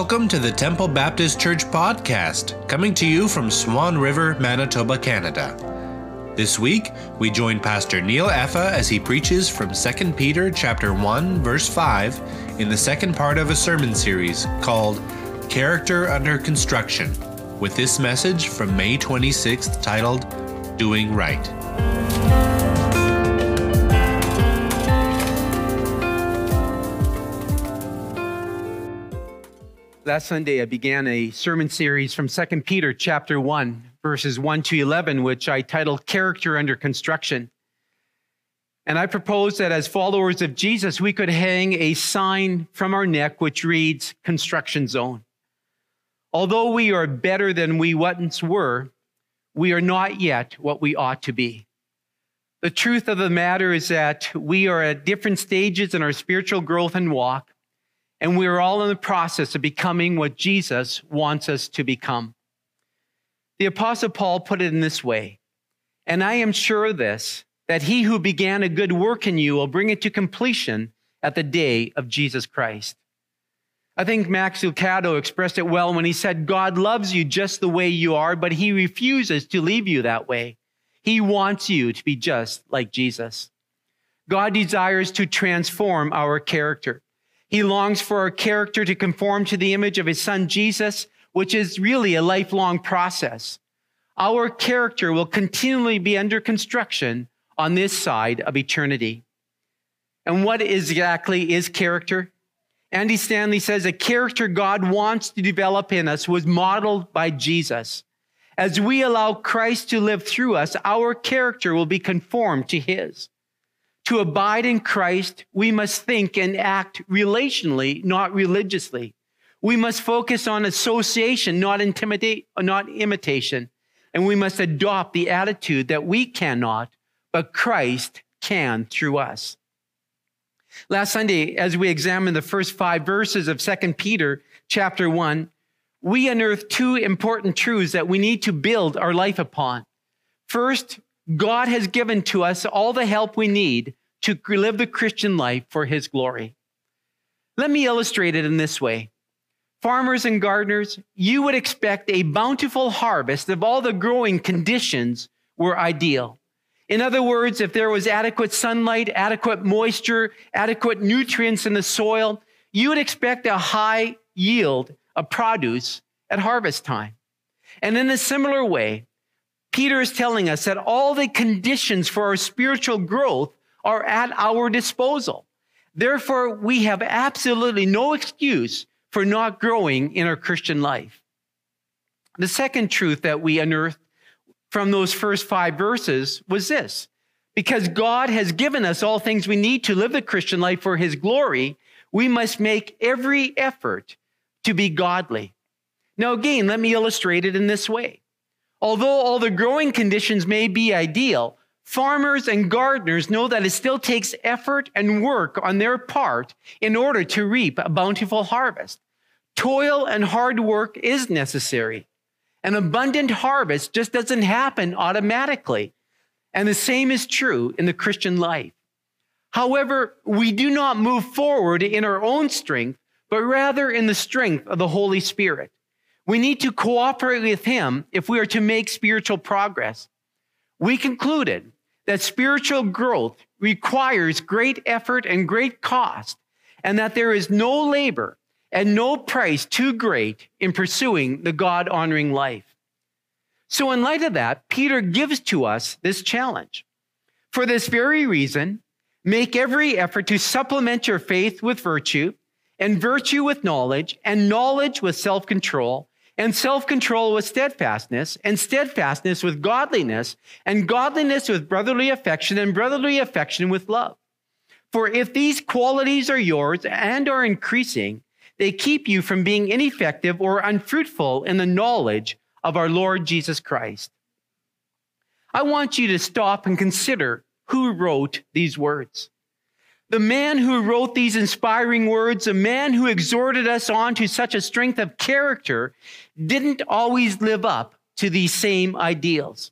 Welcome to the Temple Baptist Church podcast, coming to you from Swan River, Manitoba, Canada. This week, we join Pastor Neil Effa as he preaches from 2 Peter chapter 1 verse 5 in the second part of a sermon series called Character Under Construction, with this message from May 26th titled Doing Right. Last Sunday, I began a sermon series from 2 Peter chapter 1, verses 1 to 11, which I titled Character Under Construction. And I proposed that as followers of Jesus, we could hang a sign from our neck which reads Construction Zone. Although we are better than we once were, we are not yet what we ought to be. The truth of the matter is that we are at different stages in our spiritual growth and walk and we are all in the process of becoming what Jesus wants us to become. The Apostle Paul put it in this way And I am sure of this, that he who began a good work in you will bring it to completion at the day of Jesus Christ. I think Max Lucado expressed it well when he said, God loves you just the way you are, but he refuses to leave you that way. He wants you to be just like Jesus. God desires to transform our character. He longs for our character to conform to the image of his son Jesus, which is really a lifelong process. Our character will continually be under construction on this side of eternity. And what exactly is character? Andy Stanley says a character God wants to develop in us was modeled by Jesus. As we allow Christ to live through us, our character will be conformed to his. To abide in Christ, we must think and act relationally, not religiously. We must focus on association, not intimidate, not imitation. And we must adopt the attitude that we cannot, but Christ can through us. Last Sunday, as we examined the first five verses of 2 Peter chapter 1, we unearthed two important truths that we need to build our life upon. First, God has given to us all the help we need to live the Christian life for his glory. Let me illustrate it in this way. Farmers and gardeners, you would expect a bountiful harvest if all the growing conditions were ideal. In other words, if there was adequate sunlight, adequate moisture, adequate nutrients in the soil, you would expect a high yield of produce at harvest time. And in a similar way, Peter is telling us that all the conditions for our spiritual growth are at our disposal. Therefore, we have absolutely no excuse for not growing in our Christian life. The second truth that we unearthed from those first five verses was this because God has given us all things we need to live the Christian life for his glory, we must make every effort to be godly. Now, again, let me illustrate it in this way. Although all the growing conditions may be ideal, Farmers and gardeners know that it still takes effort and work on their part in order to reap a bountiful harvest. Toil and hard work is necessary. An abundant harvest just doesn't happen automatically. And the same is true in the Christian life. However, we do not move forward in our own strength, but rather in the strength of the Holy Spirit. We need to cooperate with Him if we are to make spiritual progress. We concluded that spiritual growth requires great effort and great cost, and that there is no labor and no price too great in pursuing the God honoring life. So, in light of that, Peter gives to us this challenge. For this very reason, make every effort to supplement your faith with virtue, and virtue with knowledge, and knowledge with self control and self control with steadfastness, and steadfastness with godliness, and godliness with brotherly affection, and brotherly affection with love. For if these qualities are yours and are increasing, they keep you from being ineffective or unfruitful in the knowledge of our Lord Jesus Christ. I want you to stop and consider who wrote these words. The man who wrote these inspiring words, a man who exhorted us on to such a strength of character, didn't always live up to these same ideals.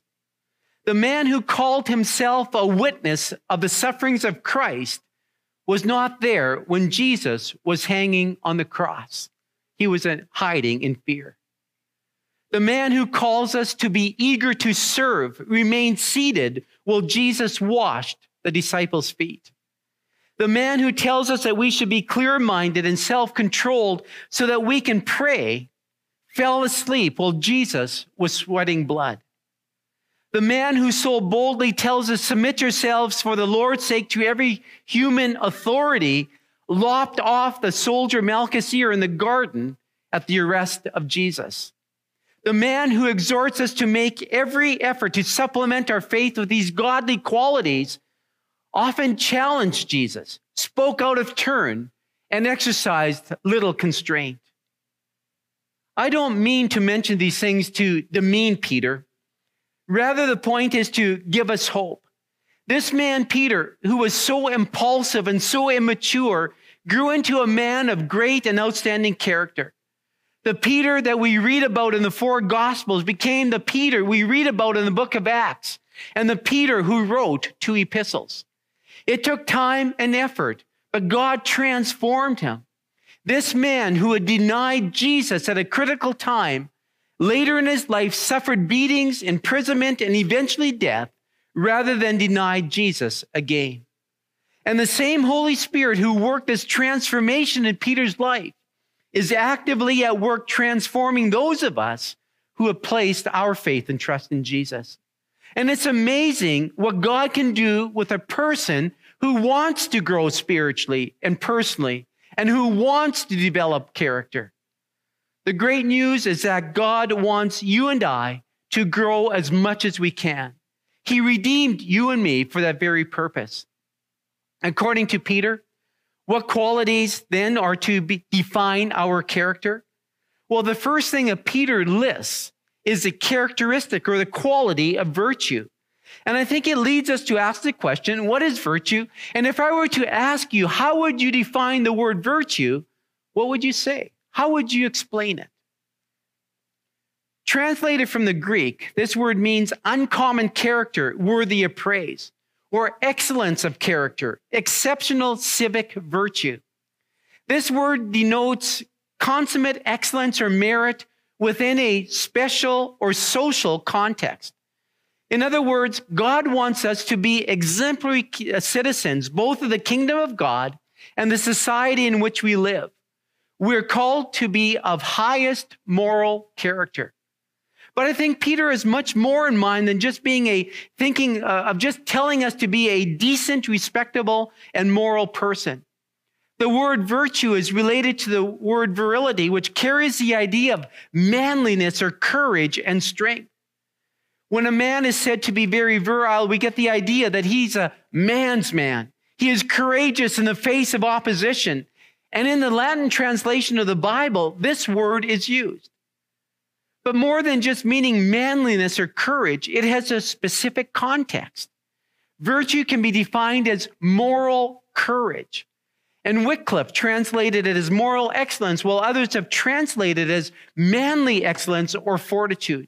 The man who called himself a witness of the sufferings of Christ was not there when Jesus was hanging on the cross. he was hiding in fear. The man who calls us to be eager to serve remained seated while Jesus washed the disciples' feet. The man who tells us that we should be clear minded and self controlled so that we can pray fell asleep while Jesus was sweating blood. The man who so boldly tells us, submit yourselves for the Lord's sake to every human authority, lopped off the soldier Malchus' ear in the garden at the arrest of Jesus. The man who exhorts us to make every effort to supplement our faith with these godly qualities often challenged Jesus, spoke out of turn, and exercised little constraint. I don't mean to mention these things to demean Peter. Rather, the point is to give us hope. This man, Peter, who was so impulsive and so immature, grew into a man of great and outstanding character. The Peter that we read about in the four Gospels became the Peter we read about in the book of Acts and the Peter who wrote two epistles. It took time and effort, but God transformed him. This man who had denied Jesus at a critical time later in his life suffered beatings, imprisonment, and eventually death rather than deny Jesus again. And the same Holy Spirit who worked this transformation in Peter's life is actively at work transforming those of us who have placed our faith and trust in Jesus. And it's amazing what God can do with a person who wants to grow spiritually and personally and who wants to develop character. The great news is that God wants you and I to grow as much as we can. He redeemed you and me for that very purpose. According to Peter, what qualities then are to be, define our character? Well, the first thing that Peter lists is the characteristic or the quality of virtue. And I think it leads us to ask the question, what is virtue? And if I were to ask you, how would you define the word virtue? What would you say? How would you explain it? Translated from the Greek, this word means uncommon character, worthy of praise or excellence of character, exceptional civic virtue. This word denotes consummate excellence or merit within a special or social context. In other words, God wants us to be exemplary citizens, both of the kingdom of God and the society in which we live. We're called to be of highest moral character. But I think Peter is much more in mind than just being a thinking uh, of just telling us to be a decent, respectable, and moral person. The word virtue is related to the word virility, which carries the idea of manliness or courage and strength. When a man is said to be very virile, we get the idea that he's a man's man. He is courageous in the face of opposition. And in the Latin translation of the Bible, this word is used. But more than just meaning manliness or courage, it has a specific context. Virtue can be defined as moral courage. And Wycliffe translated it as moral excellence, while others have translated it as manly excellence or fortitude.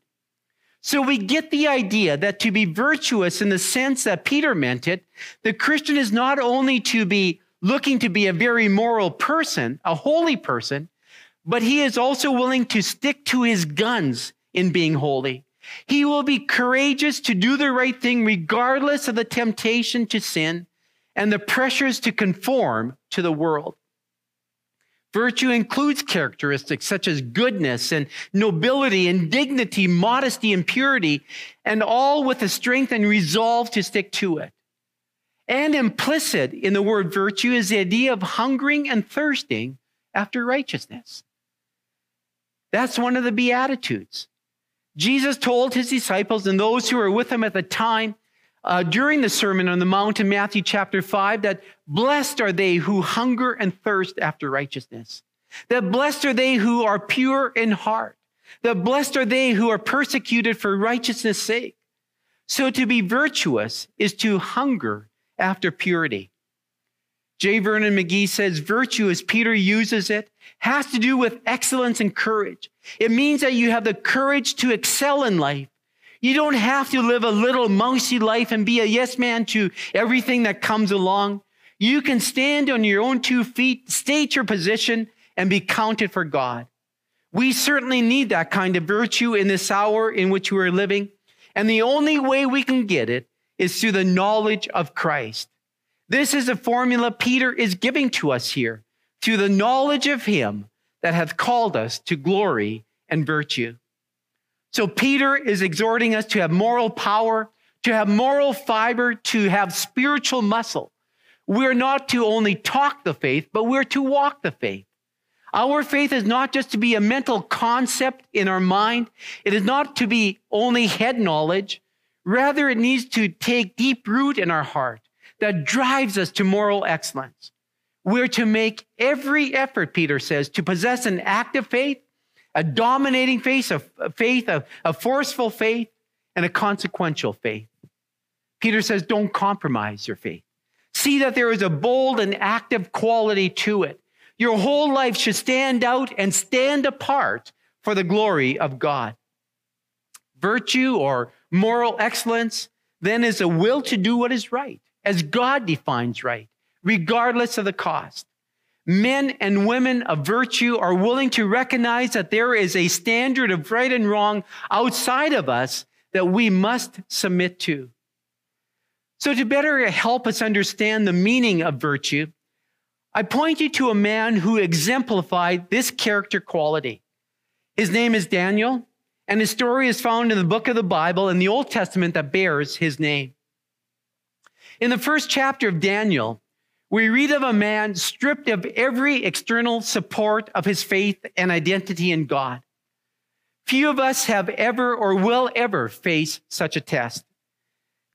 So we get the idea that to be virtuous in the sense that Peter meant it, the Christian is not only to be looking to be a very moral person, a holy person, but he is also willing to stick to his guns in being holy. He will be courageous to do the right thing regardless of the temptation to sin and the pressures to conform to the world. Virtue includes characteristics such as goodness and nobility and dignity, modesty and purity, and all with the strength and resolve to stick to it. And implicit in the word virtue is the idea of hungering and thirsting after righteousness. That's one of the Beatitudes. Jesus told his disciples and those who were with him at the time uh, during the Sermon on the Mount in Matthew chapter 5 that blessed are they who hunger and thirst after righteousness. That blessed are they who are pure in heart. That blessed are they who are persecuted for righteousness' sake. So to be virtuous is to hunger after purity. J. Vernon McGee says virtue, as Peter uses it, has to do with excellence and courage. It means that you have the courage to excel in life. You don't have to live a little mousy life and be a yes man to everything that comes along. You can stand on your own two feet, state your position, and be counted for God. We certainly need that kind of virtue in this hour in which we are living. And the only way we can get it is through the knowledge of Christ. This is a formula Peter is giving to us here through the knowledge of him that hath called us to glory and virtue. So Peter is exhorting us to have moral power, to have moral fiber, to have spiritual muscle. We're not to only talk the faith, but we're to walk the faith. Our faith is not just to be a mental concept in our mind. It is not to be only head knowledge. Rather, it needs to take deep root in our heart that drives us to moral excellence. We're to make every effort, Peter says, to possess an active faith, a dominating faith, a faith, a, a forceful faith, and a consequential faith. Peter says, don't compromise your faith. See that there is a bold and active quality to it. Your whole life should stand out and stand apart for the glory of God. Virtue or moral excellence then is a will to do what is right, as God defines right, regardless of the cost. Men and women of virtue are willing to recognize that there is a standard of right and wrong outside of us that we must submit to. So, to better help us understand the meaning of virtue, I point you to a man who exemplified this character quality. His name is Daniel, and his story is found in the book of the Bible in the Old Testament that bears his name. In the first chapter of Daniel, we read of a man stripped of every external support of his faith and identity in God. Few of us have ever or will ever face such a test.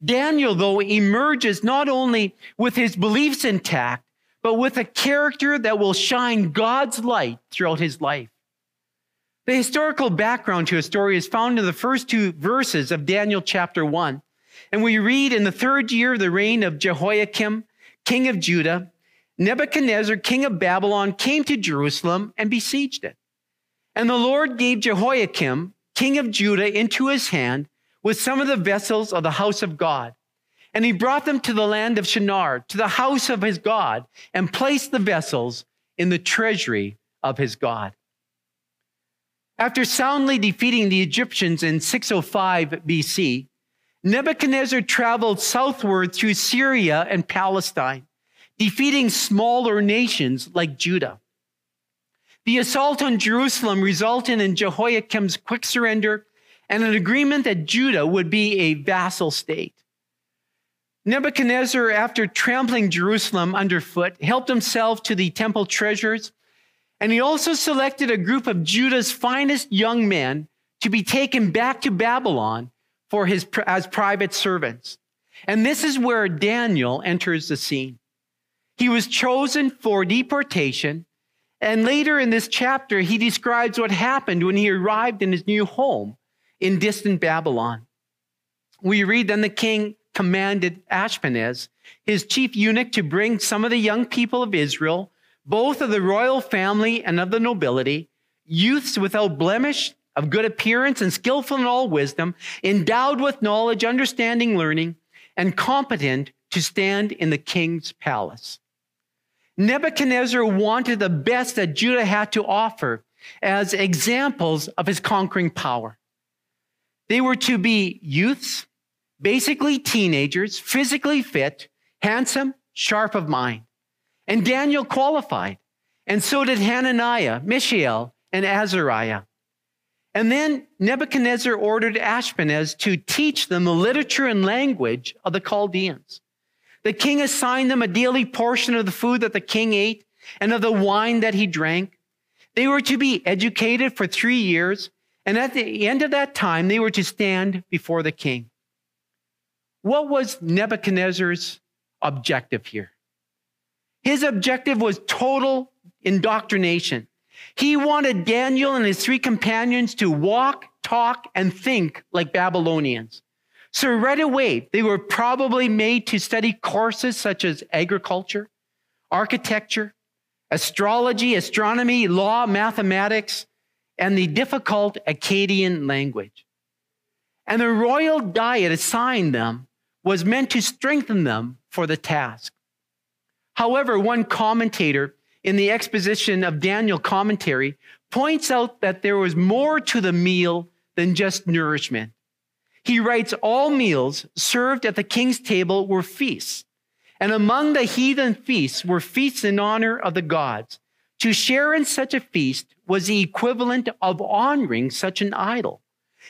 Daniel, though, emerges not only with his beliefs intact, but with a character that will shine God's light throughout his life. The historical background to his story is found in the first two verses of Daniel chapter 1. And we read in the third year of the reign of Jehoiakim, king of Judah, Nebuchadnezzar, king of Babylon, came to Jerusalem and besieged it. And the Lord gave Jehoiakim, king of Judah, into his hand with some of the vessels of the house of God and he brought them to the land of Shinar, to the house of his God, and placed the vessels in the treasury of his God. After soundly defeating the Egyptians in 605 BC, Nebuchadnezzar traveled southward through Syria and Palestine, defeating smaller nations like Judah. The assault on Jerusalem resulted in Jehoiakim's quick surrender and an agreement that Judah would be a vassal state. Nebuchadnezzar, after trampling Jerusalem underfoot, helped himself to the temple treasures, and he also selected a group of Judah's finest young men to be taken back to Babylon for his as private servants. And this is where Daniel enters the scene. He was chosen for deportation, and later in this chapter, he describes what happened when he arrived in his new home in distant Babylon. We read then the king commanded Ashpenaz, his chief eunuch, to bring some of the young people of Israel, both of the royal family and of the nobility, youths without blemish, of good appearance and skillful in all wisdom, endowed with knowledge, understanding, learning, and competent to stand in the king's palace. Nebuchadnezzar wanted the best that Judah had to offer as examples of his conquering power. They were to be youths, basically teenagers, physically fit, handsome, sharp of mind. And Daniel qualified, and so did Hananiah, Mishael, and Azariah. And then Nebuchadnezzar ordered Ashpenaz to teach them the literature and language of the Chaldeans. The king assigned them a daily portion of the food that the king ate and of the wine that he drank. They were to be educated for three years, and at the end of that time, they were to stand before the king. What was Nebuchadnezzar's objective here? His objective was total indoctrination. He wanted Daniel and his three companions to walk, talk, and think like Babylonians. So right away, they were probably made to study courses such as agriculture, architecture, astrology, astronomy, law, mathematics, and the difficult Akkadian language. And the royal diet assigned them was meant to strengthen them for the task. However, one commentator in the exposition of Daniel commentary points out that there was more to the meal than just nourishment. He writes, All meals served at the king's table were feasts. And among the heathen feasts were feasts in honor of the gods. To share in such a feast was the equivalent of honoring such an idol,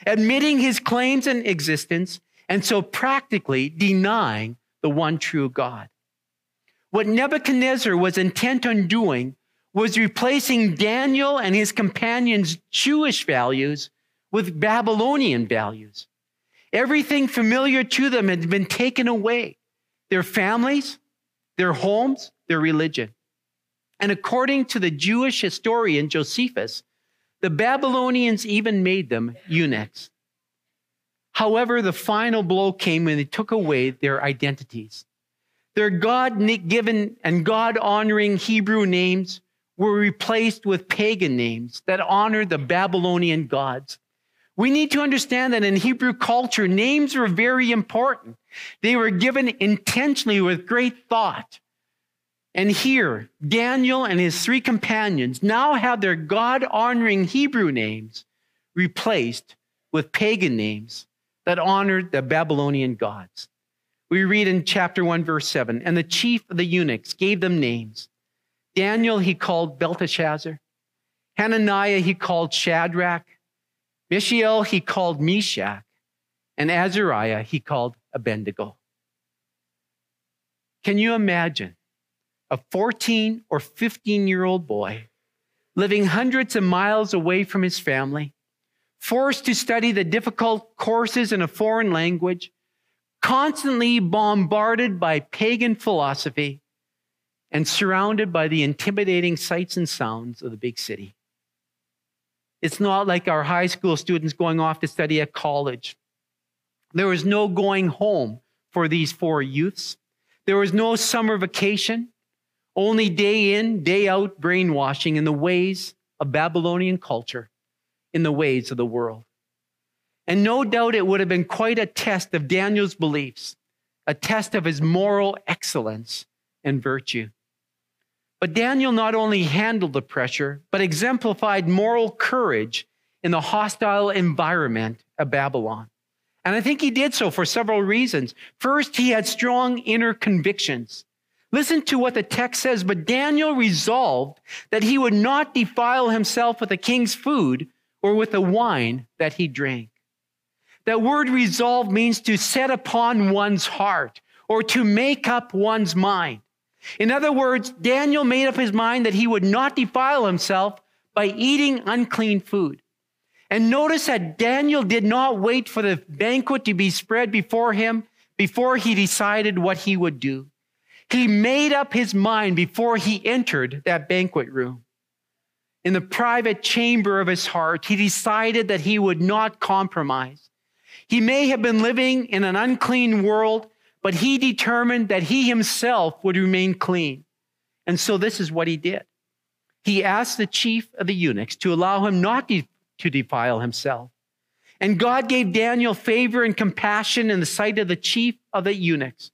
admitting his claims and existence, and so practically denying the one true God. What Nebuchadnezzar was intent on doing was replacing Daniel and his companions' Jewish values with Babylonian values. Everything familiar to them had been taken away their families, their homes, their religion. And according to the Jewish historian Josephus, the Babylonians even made them eunuchs. However, the final blow came when they took away their identities. Their God given and God honoring Hebrew names were replaced with pagan names that honored the Babylonian gods. We need to understand that in Hebrew culture, names were very important. They were given intentionally with great thought. And here, Daniel and his three companions now have their God honoring Hebrew names replaced with pagan names that honored the Babylonian gods. We read in chapter 1, verse 7 And the chief of the eunuchs gave them names. Daniel he called Belteshazzar. Hananiah he called Shadrach. Mishael he called Meshach. And Azariah he called Abednego. Can you imagine a 14 or 15 year old boy living hundreds of miles away from his family, forced to study the difficult courses in a foreign language, constantly bombarded by pagan philosophy, and surrounded by the intimidating sights and sounds of the big city? It's not like our high school students going off to study at college. There was no going home for these four youths. There was no summer vacation, only day in, day out brainwashing in the ways of Babylonian culture, in the ways of the world. And no doubt it would have been quite a test of Daniel's beliefs, a test of his moral excellence and virtue. But Daniel not only handled the pressure, but exemplified moral courage in the hostile environment of Babylon. And I think he did so for several reasons. First, he had strong inner convictions. Listen to what the text says. But Daniel resolved that he would not defile himself with the king's food or with the wine that he drank. That word resolve means to set upon one's heart or to make up one's mind. In other words, Daniel made up his mind that he would not defile himself by eating unclean food. And notice that Daniel did not wait for the banquet to be spread before him before he decided what he would do. He made up his mind before he entered that banquet room. In the private chamber of his heart, he decided that he would not compromise. He may have been living in an unclean world, but he determined that he himself would remain clean. And so this is what he did. He asked the chief of the eunuchs to allow him not to defile himself. And God gave Daniel favor and compassion in the sight of the chief of the eunuchs.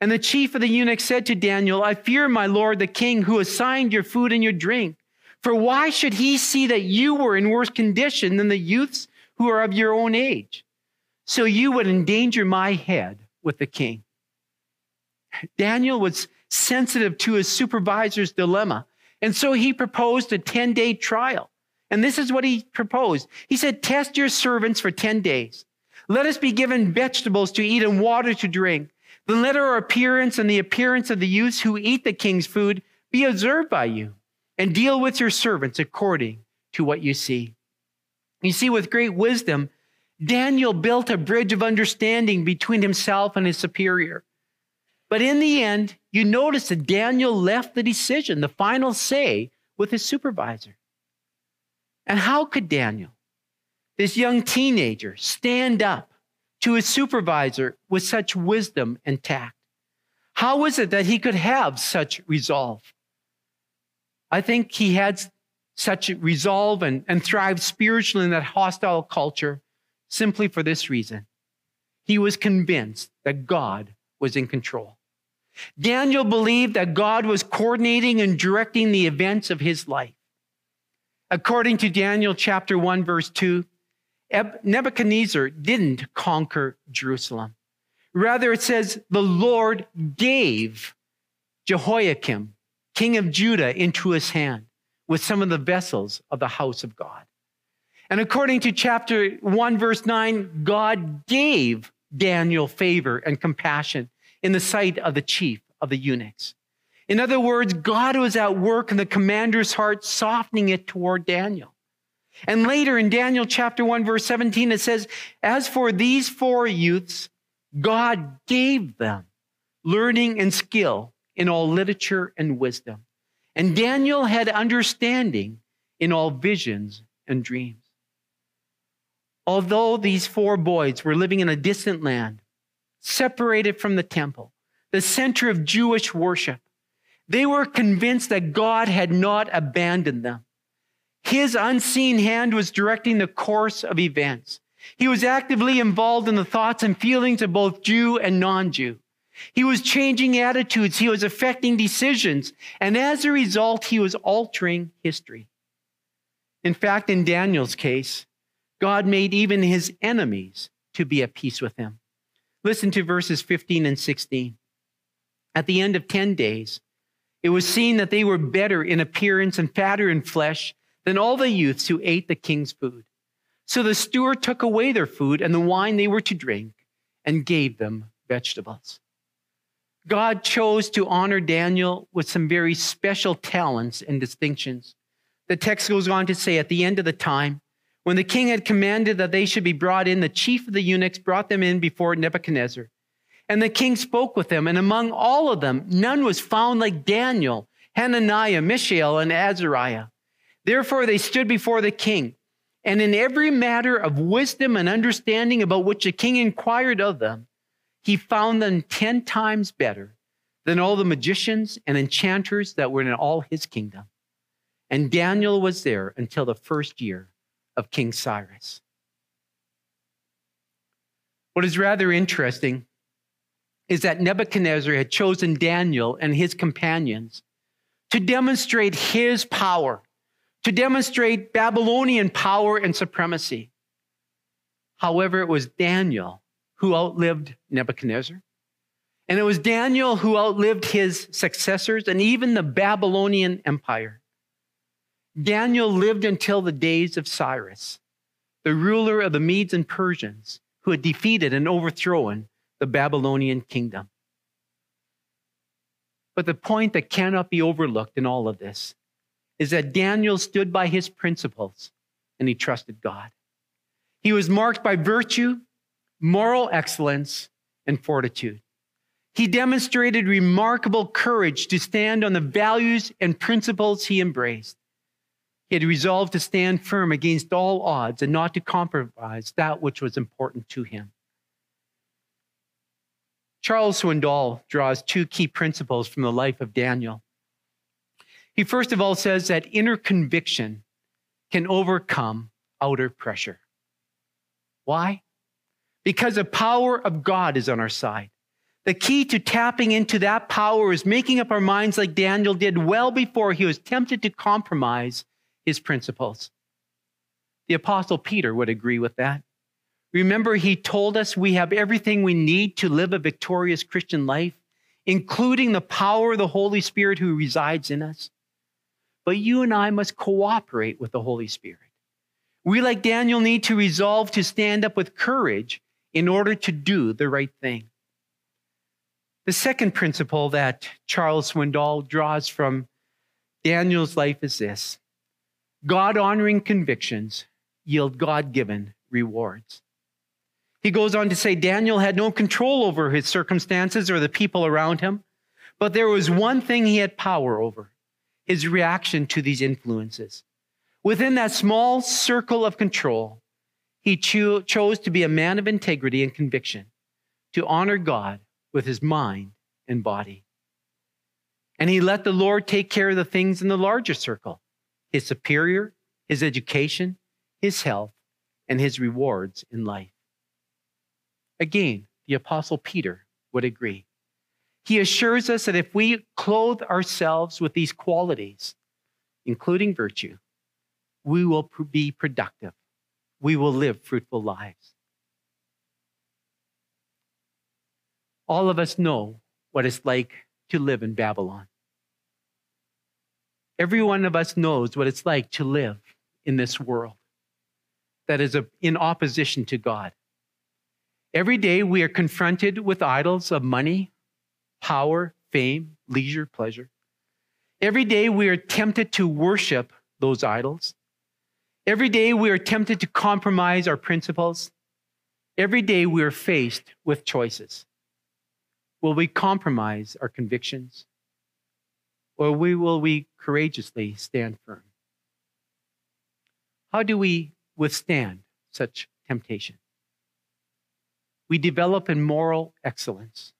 And the chief of the eunuchs said to Daniel, I fear my lord the king who assigned your food and your drink. For why should he see that you were in worse condition than the youths who are of your own age? So you would endanger my head with the king. Daniel was sensitive to his supervisor's dilemma. And so he proposed a 10 day trial. And this is what he proposed. He said, Test your servants for 10 days. Let us be given vegetables to eat and water to drink. Then let our appearance and the appearance of the youths who eat the king's food be observed by you, and deal with your servants according to what you see. You see, with great wisdom, Daniel built a bridge of understanding between himself and his superior. But in the end, you notice that Daniel left the decision, the final say, with his supervisor. And how could Daniel, this young teenager, stand up to his supervisor with such wisdom and tact? How was it that he could have such resolve? I think he had such resolve and, and thrived spiritually in that hostile culture simply for this reason. He was convinced that God was in control. Daniel believed that God was coordinating and directing the events of his life. According to Daniel chapter 1, verse 2, Nebuchadnezzar didn't conquer Jerusalem. Rather, it says the Lord gave Jehoiakim, king of Judah, into his hand with some of the vessels of the house of God. And according to chapter 1, verse 9, God gave Daniel favor and compassion in the sight of the chief of the eunuchs. In other words, God was at work in the commander's heart, softening it toward Daniel. And later in Daniel chapter 1, verse 17, it says, As for these four youths, God gave them learning and skill in all literature and wisdom. And Daniel had understanding in all visions and dreams. Although these four boys were living in a distant land, separated from the temple, the center of Jewish worship, they were convinced that God had not abandoned them. His unseen hand was directing the course of events. He was actively involved in the thoughts and feelings of both Jew and non Jew. He was changing attitudes. He was affecting decisions. And as a result, he was altering history. In fact, in Daniel's case, God made even his enemies to be at peace with him. Listen to verses 15 and 16. At the end of 10 days, it was seen that they were better in appearance and fatter in flesh than all the youths who ate the king's food. So the steward took away their food and the wine they were to drink and gave them vegetables. God chose to honor Daniel with some very special talents and distinctions. The text goes on to say at the end of the time, when the king had commanded that they should be brought in, the chief of the eunuchs brought them in before Nebuchadnezzar. And the king spoke with them, and among all of them, none was found like Daniel, Hananiah, Mishael, and Azariah. Therefore, they stood before the king. And in every matter of wisdom and understanding about which the king inquired of them, he found them 10 times better than all the magicians and enchanters that were in all his kingdom. And Daniel was there until the first year of King Cyrus. What is rather interesting is that Nebuchadnezzar had chosen Daniel and his companions to demonstrate his power to demonstrate Babylonian power and supremacy. However, it was Daniel who outlived Nebuchadnezzar. And it was Daniel who outlived his successors and even the Babylonian Empire. Daniel lived until the days of Cyrus, the ruler of the Medes and Persians, who had defeated and overthrown the Babylonian kingdom. But the point that cannot be overlooked in all of this is that Daniel stood by his principles and he trusted God. He was marked by virtue, moral excellence, and fortitude. He demonstrated remarkable courage to stand on the values and principles he embraced. He had resolved to stand firm against all odds and not to compromise that which was important to him. Charles Swindoll draws two key principles from the life of Daniel. He first of all says that inner conviction can overcome outer pressure. Why? Because the power of God is on our side. The key to tapping into that power is making up our minds like Daniel did well before he was tempted to compromise his principles. The Apostle Peter would agree with that. Remember, he told us we have everything we need to live a victorious Christian life, including the power of the Holy Spirit who resides in us. But you and I must cooperate with the Holy Spirit. We, like Daniel, need to resolve to stand up with courage in order to do the right thing. The second principle that Charles Swindoll draws from Daniel's life is this God honoring convictions yield God given rewards. He goes on to say Daniel had no control over his circumstances or the people around him, but there was one thing he had power over his reaction to these influences. Within that small circle of control, he cho- chose to be a man of integrity and conviction, to honor God with his mind and body. And he let the Lord take care of the things in the larger circle his superior, his education, his health, and his rewards in life. Again, the Apostle Peter would agree. He assures us that if we clothe ourselves with these qualities, including virtue, we will be productive. We will live fruitful lives. All of us know what it's like to live in Babylon. Every one of us knows what it's like to live in this world that is in opposition to God. Every day we are confronted with idols of money, power, fame, leisure, pleasure. Every day we are tempted to worship those idols. Every day we are tempted to compromise our principles. Every day we are faced with choices. Will we compromise our convictions? Or will we courageously stand firm? How do we withstand such temptation? We develop in moral excellence.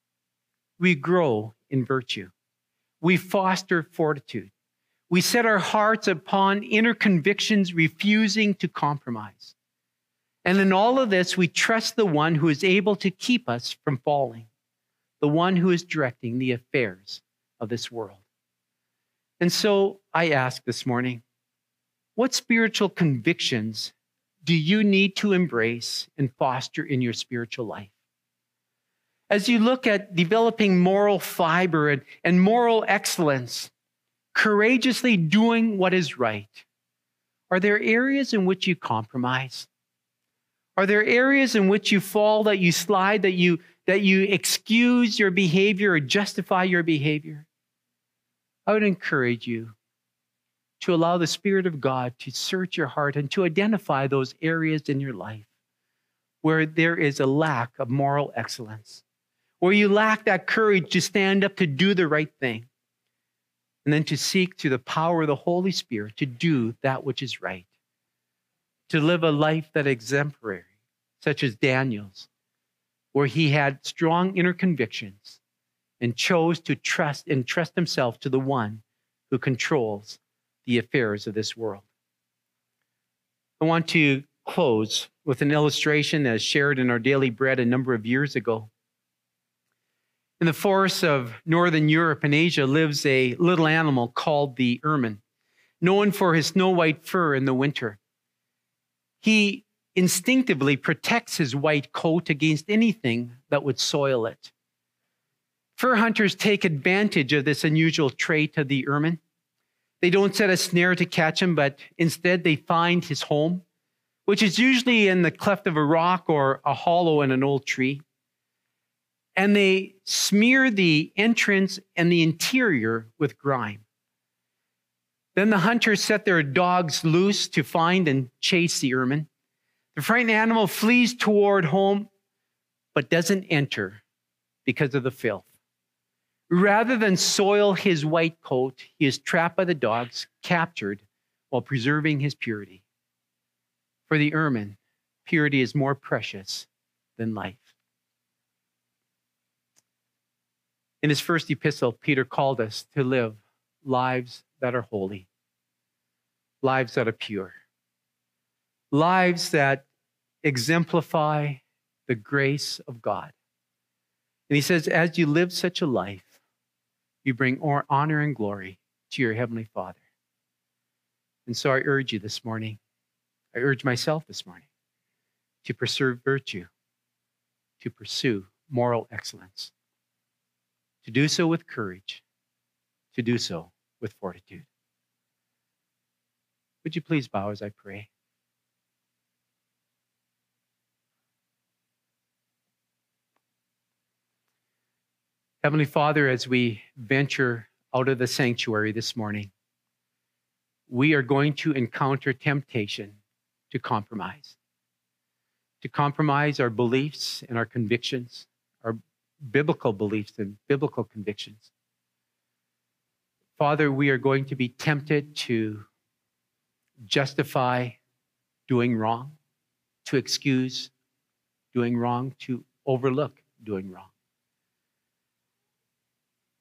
We grow in virtue. We foster fortitude. We set our hearts upon inner convictions, refusing to compromise. And in all of this, we trust the one who is able to keep us from falling, the one who is directing the affairs of this world. And so I ask this morning what spiritual convictions do you need to embrace and foster in your spiritual life? As you look at developing moral fiber and, and moral excellence, courageously doing what is right, are there areas in which you compromise? Are there areas in which you fall, that you slide, that you, that you excuse your behavior or justify your behavior? I would encourage you to allow the Spirit of God to search your heart and to identify those areas in your life where there is a lack of moral excellence, where you lack that courage to stand up to do the right thing, and then to seek through the power of the Holy Spirit to do that which is right, to live a life that exemplary, such as Daniel's, where he had strong inner convictions and chose to trust and trust himself to the one who controls the affairs of this world. I want to close with an illustration as shared in our daily bread a number of years ago. In the forests of northern Europe and Asia lives a little animal called the ermine, known for his snow white fur in the winter. He instinctively protects his white coat against anything that would soil it. Fur hunters take advantage of this unusual trait of the ermine. They don't set a snare to catch him, but instead they find his home, which is usually in the cleft of a rock or a hollow in an old tree. And they smear the entrance and the interior with grime. Then the hunters set their dogs loose to find and chase the ermine. The frightened animal flees toward home, but doesn't enter because of the filth. Rather than soil his white coat, he is trapped by the dogs, captured while preserving his purity. For the ermine, purity is more precious than life. In his first epistle, Peter called us to live lives that are holy, lives that are pure, lives that exemplify the grace of God. And he says, as you live such a life, you bring honor and glory to your Heavenly Father. And so I urge you this morning, I urge myself this morning to preserve virtue, to pursue moral excellence, to do so with courage, to do so with fortitude. Would you please bow as I pray? Heavenly Father, as we venture out of the sanctuary this morning, we are going to encounter temptation to compromise, to compromise our beliefs and our convictions, our biblical beliefs and biblical convictions. Father, we are going to be tempted to justify doing wrong, to excuse doing wrong, to overlook doing wrong.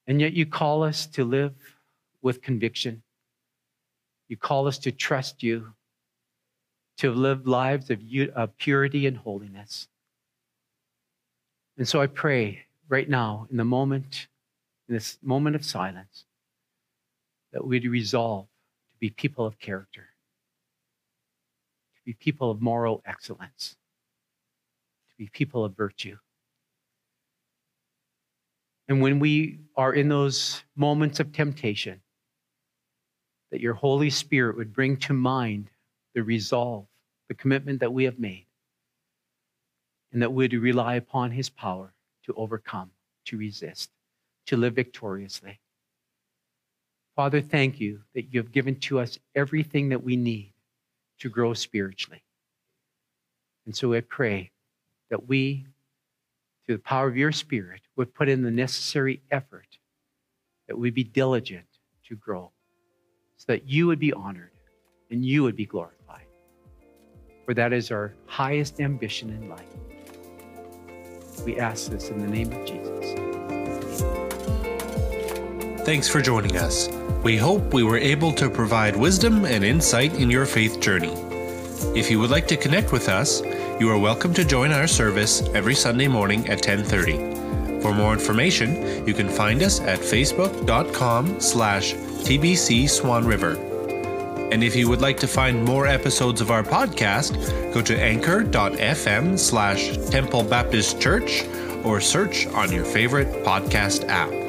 And yet you call us to live with conviction. You call us to trust you, to live lives of, of purity and holiness. And so I pray right now, in the moment, in this moment of silence, that we'd resolve to be people of character, to be people of moral excellence, to be people of virtue. And when we are in those moments of temptation, that your Holy Spirit would bring to mind the resolve, the commitment that we have made, and that we would rely upon His power to overcome, to resist, to live victoriously. Father, thank you that you have given to us everything that we need to grow spiritually. And so I pray that we, through the power of your Spirit, would put in the necessary effort, that we be diligent to grow, so that you would be honored and you would be glorified. For that is our highest ambition in life. We ask this in the name of Jesus. Thanks for joining us. We hope we were able to provide wisdom and insight in your faith journey. If you would like to connect with us, you are welcome to join our service every Sunday morning at 10:30. For more information, you can find us at facebook.com slash tbc swan river. And if you would like to find more episodes of our podcast, go to anchor.fm slash Temple Baptist Church or search on your favorite podcast app.